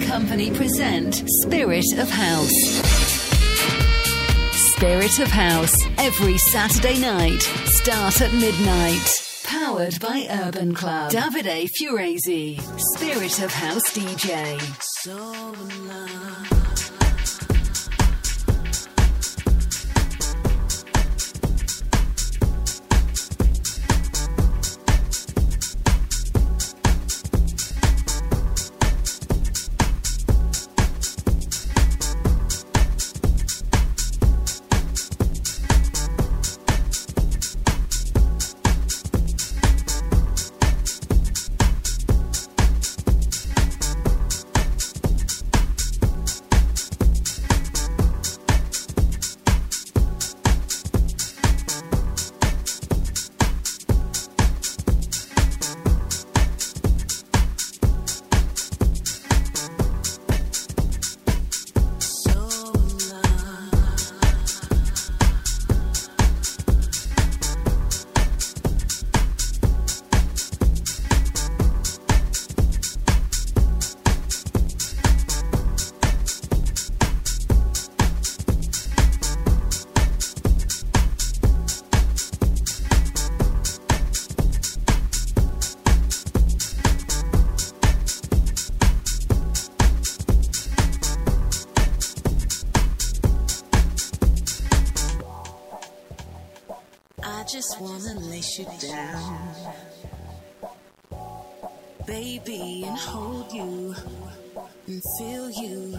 Company present Spirit of House. Spirit of House, every Saturday night, start at midnight. Powered by Urban Club. Davide Furezi, Spirit of House DJ. So Company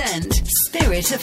present Spirit of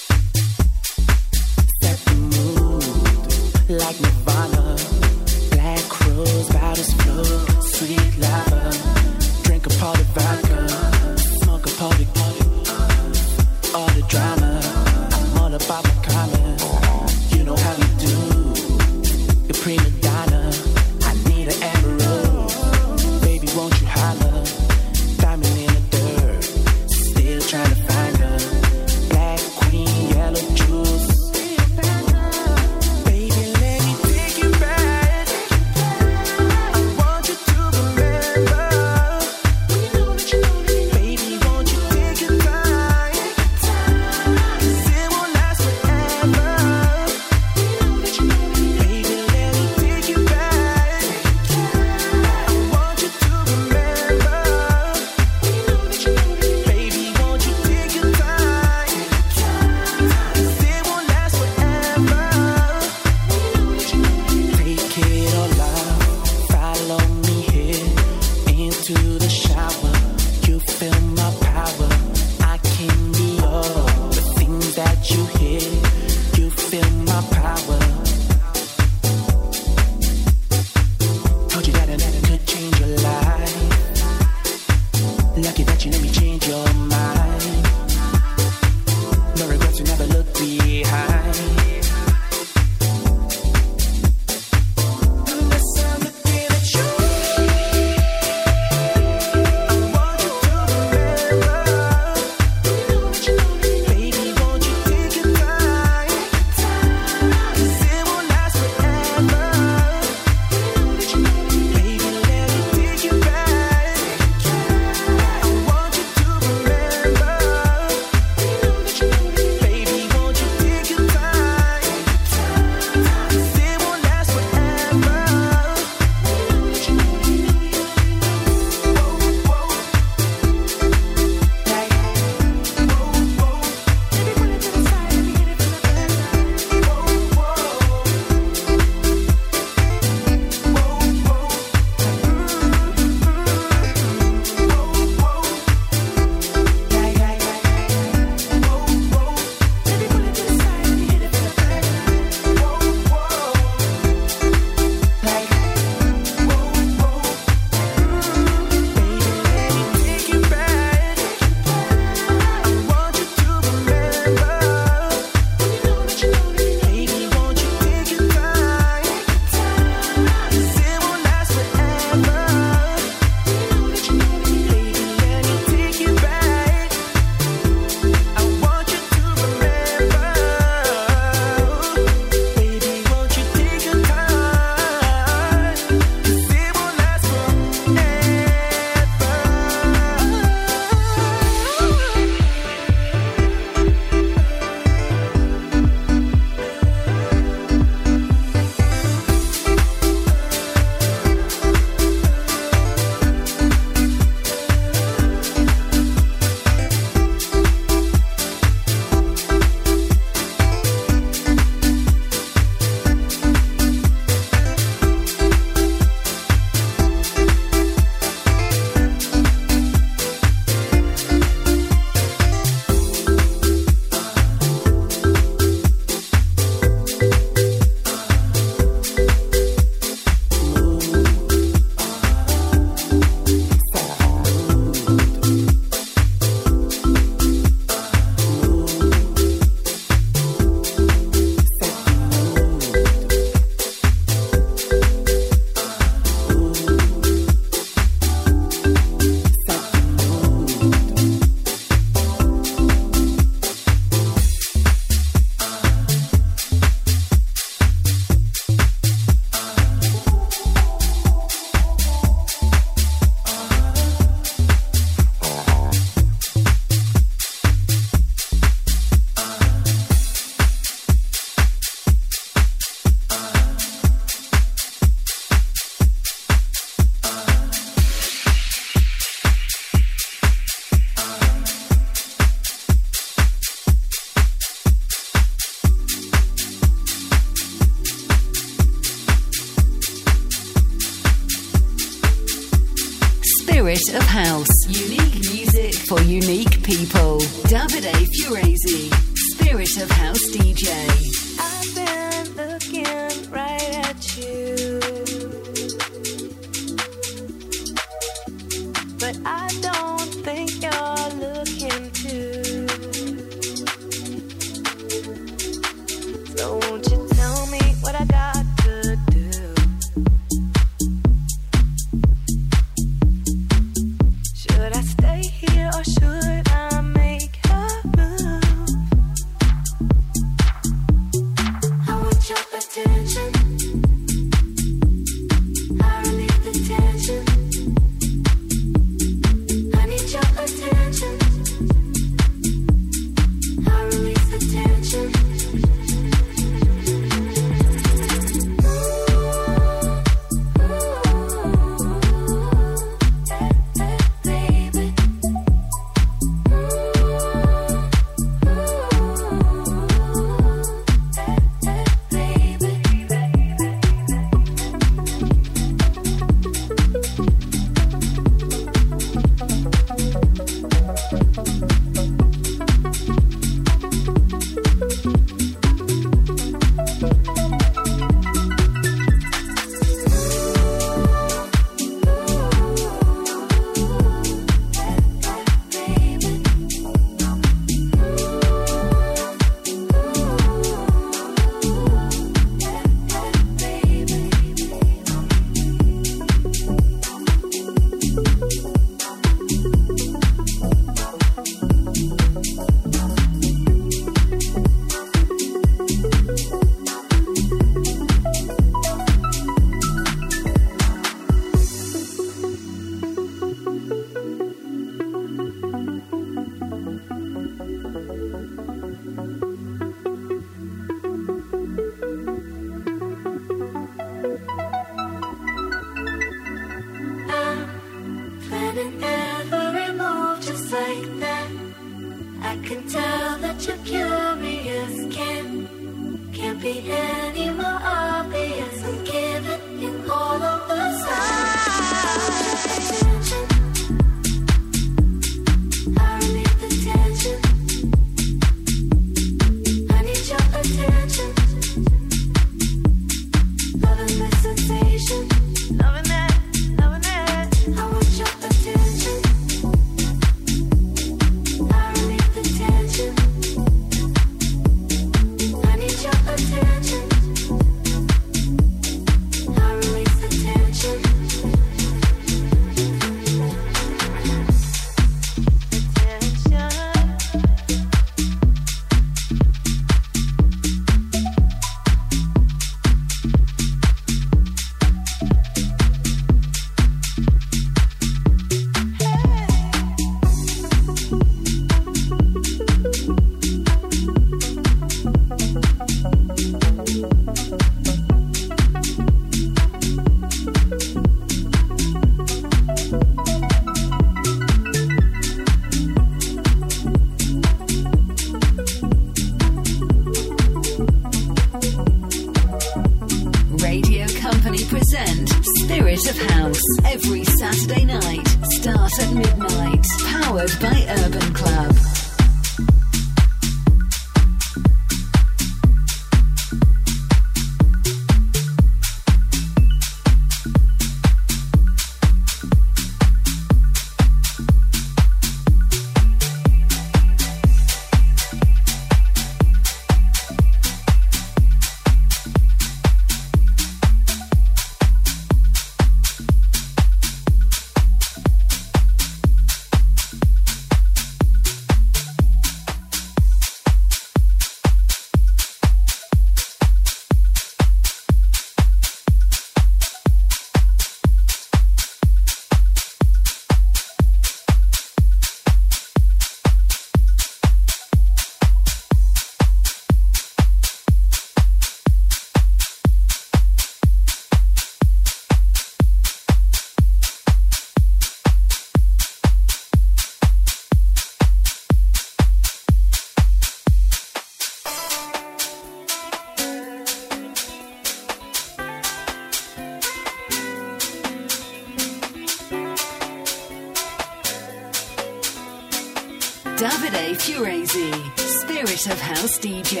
Davide Furezi, Spirit of House DJ.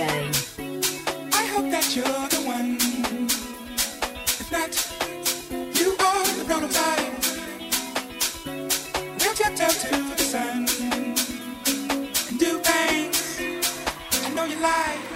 I hope that you're the one. If not, you are the prototype. We'll jump tiptoe to the sun and do things I know you like.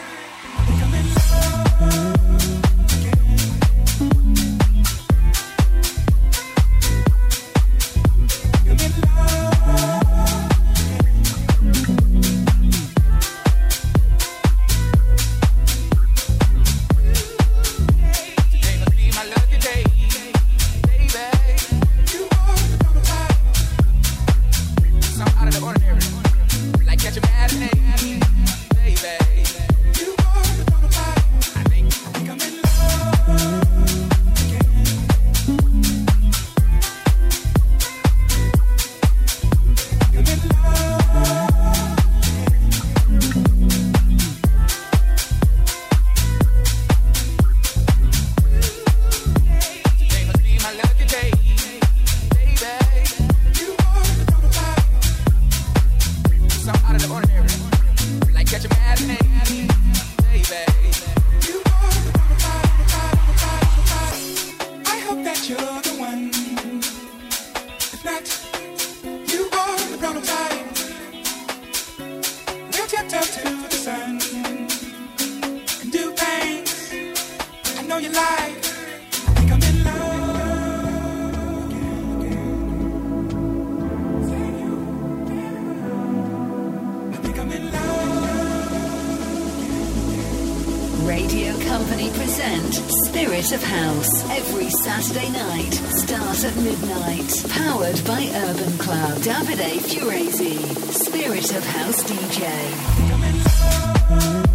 Radio Company present Spirit of House every Saturday night, start at midnight. Powered by Urban Club. Davide Furezi, Spirit of House DJ.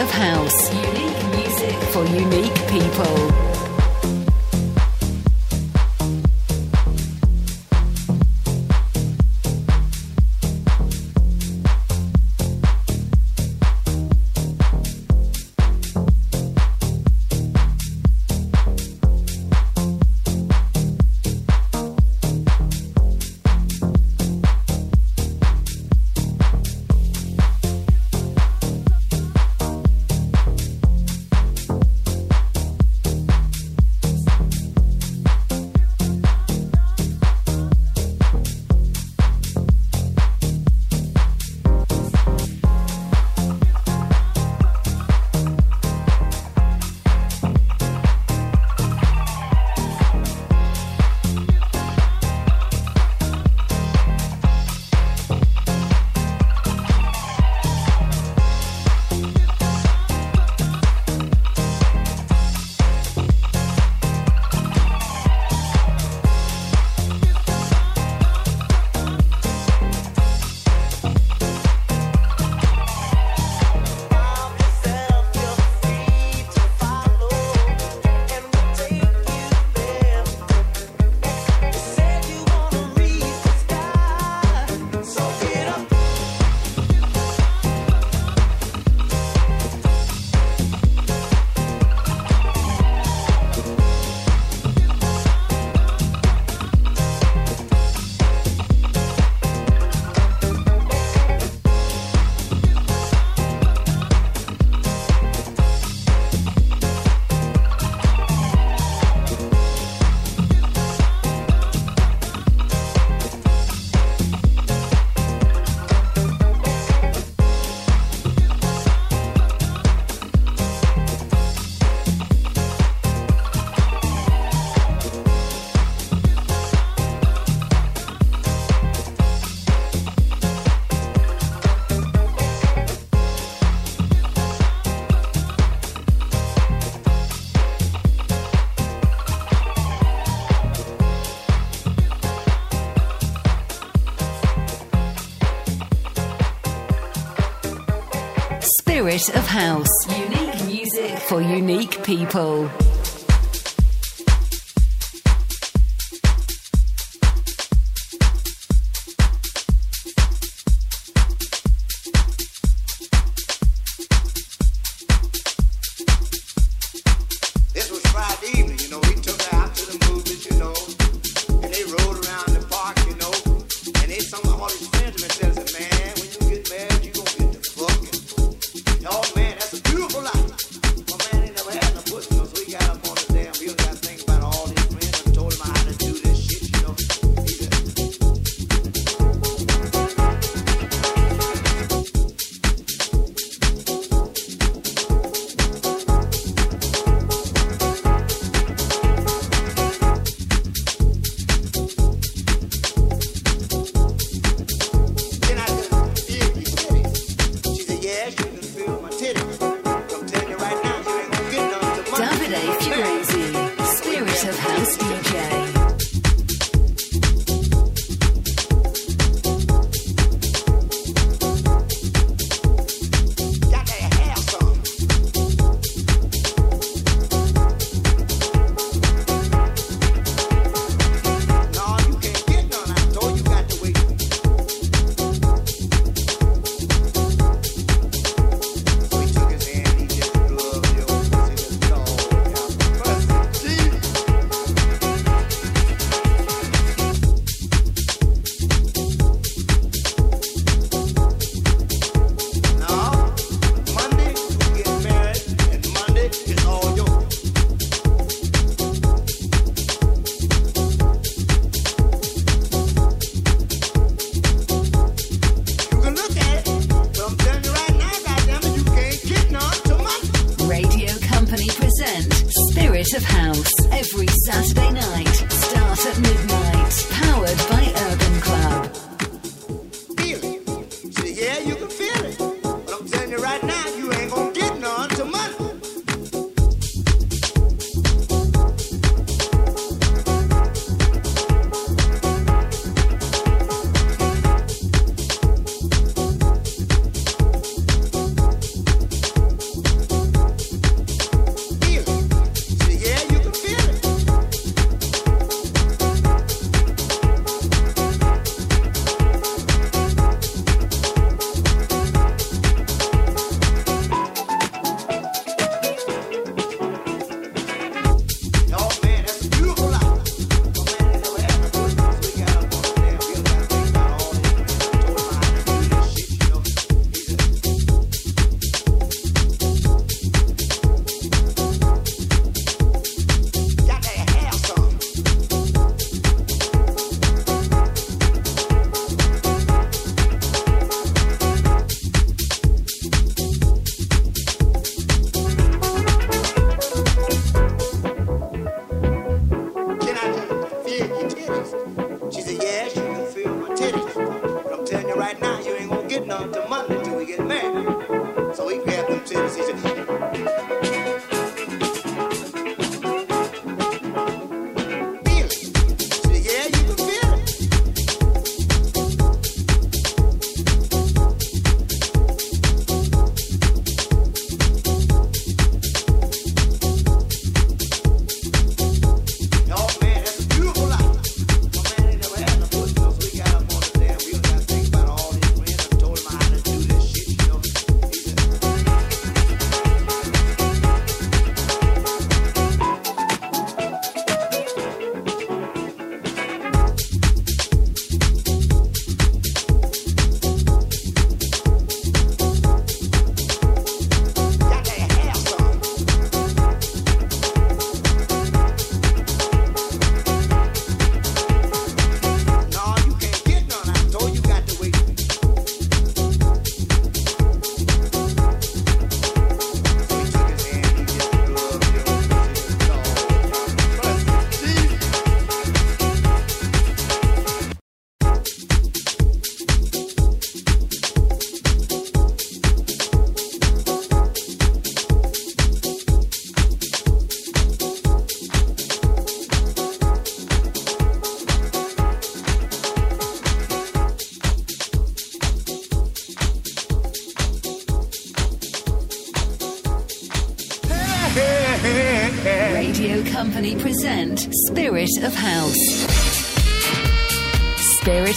Of House. Unique music for unique people. Of House. Unique music for unique people.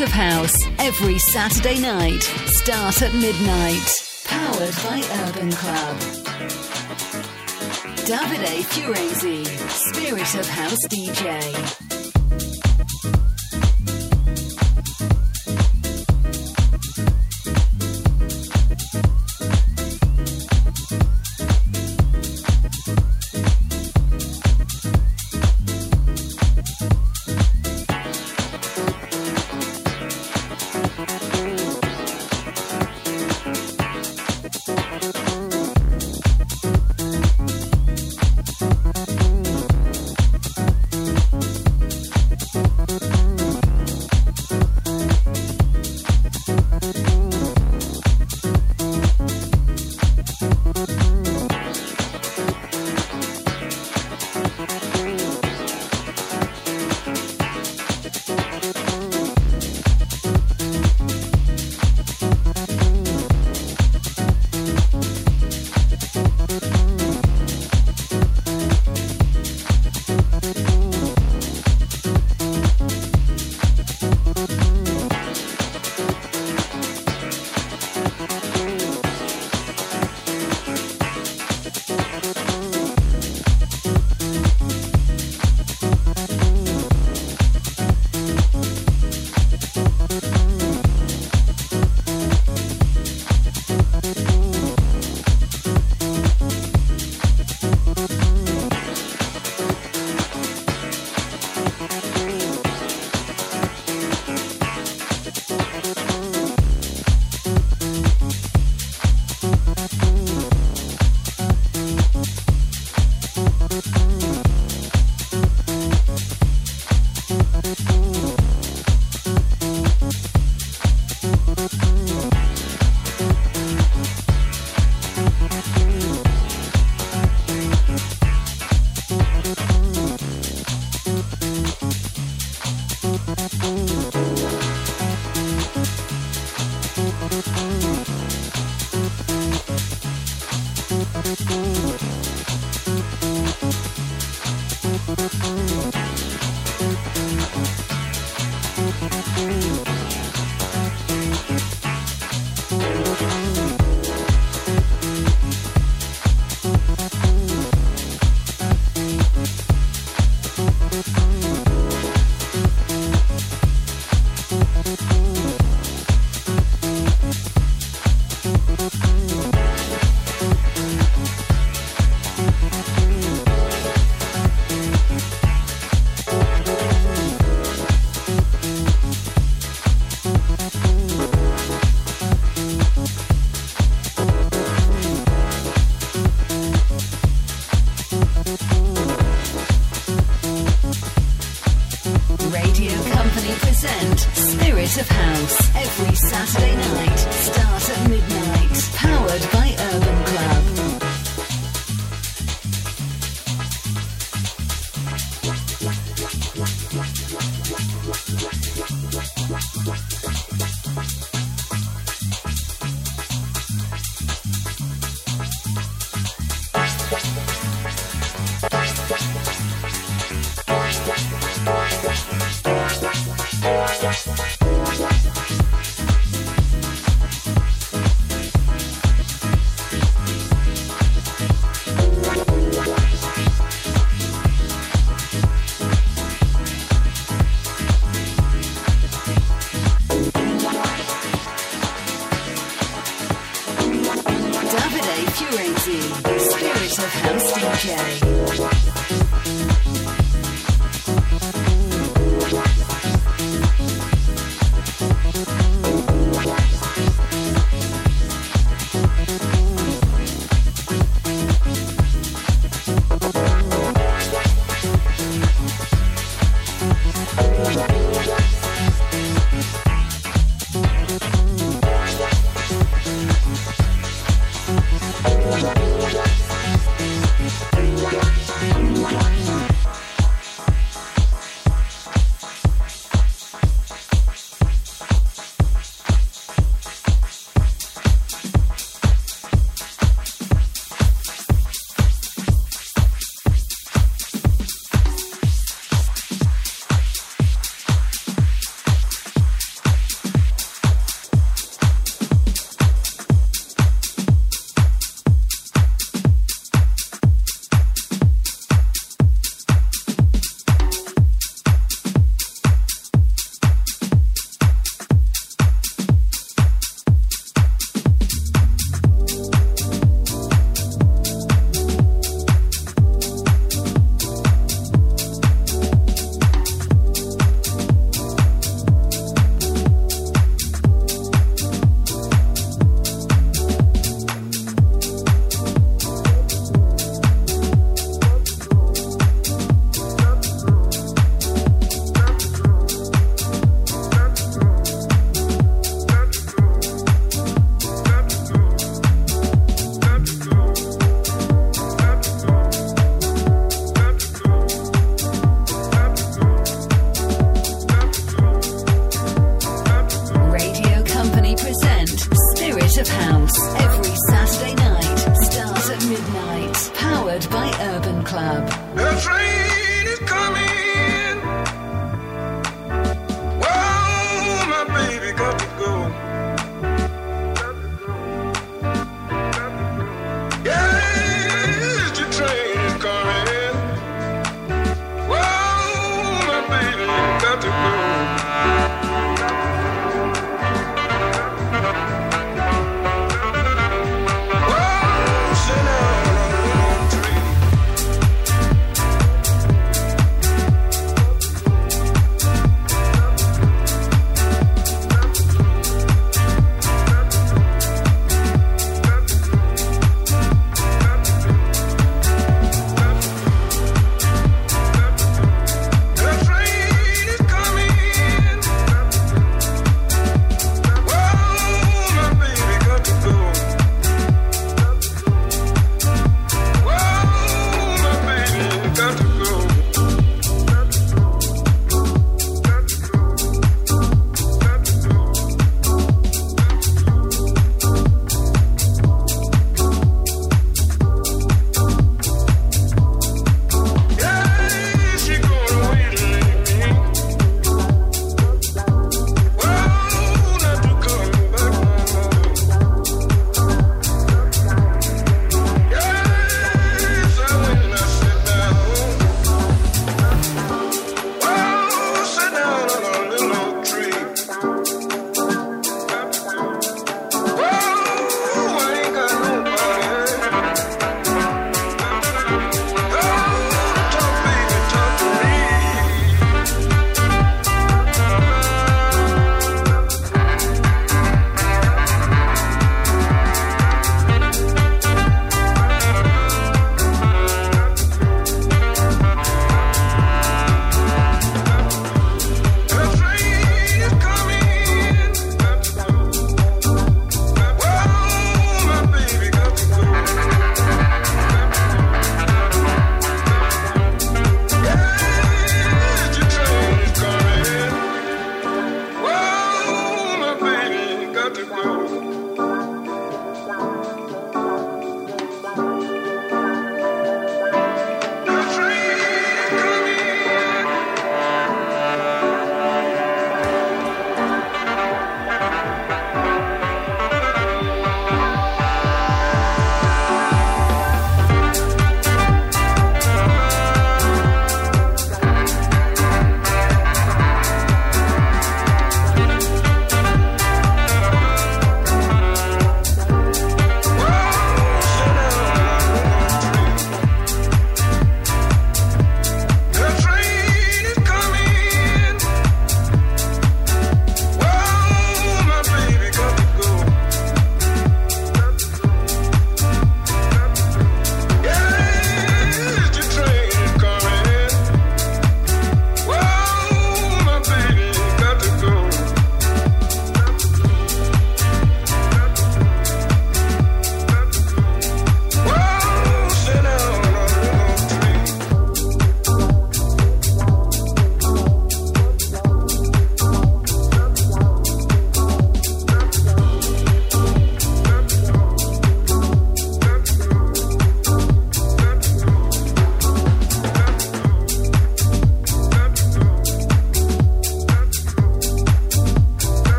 Of House every Saturday night. Start at midnight. Powered by Urban Club. Davide Furezi, Spirit of House DJ.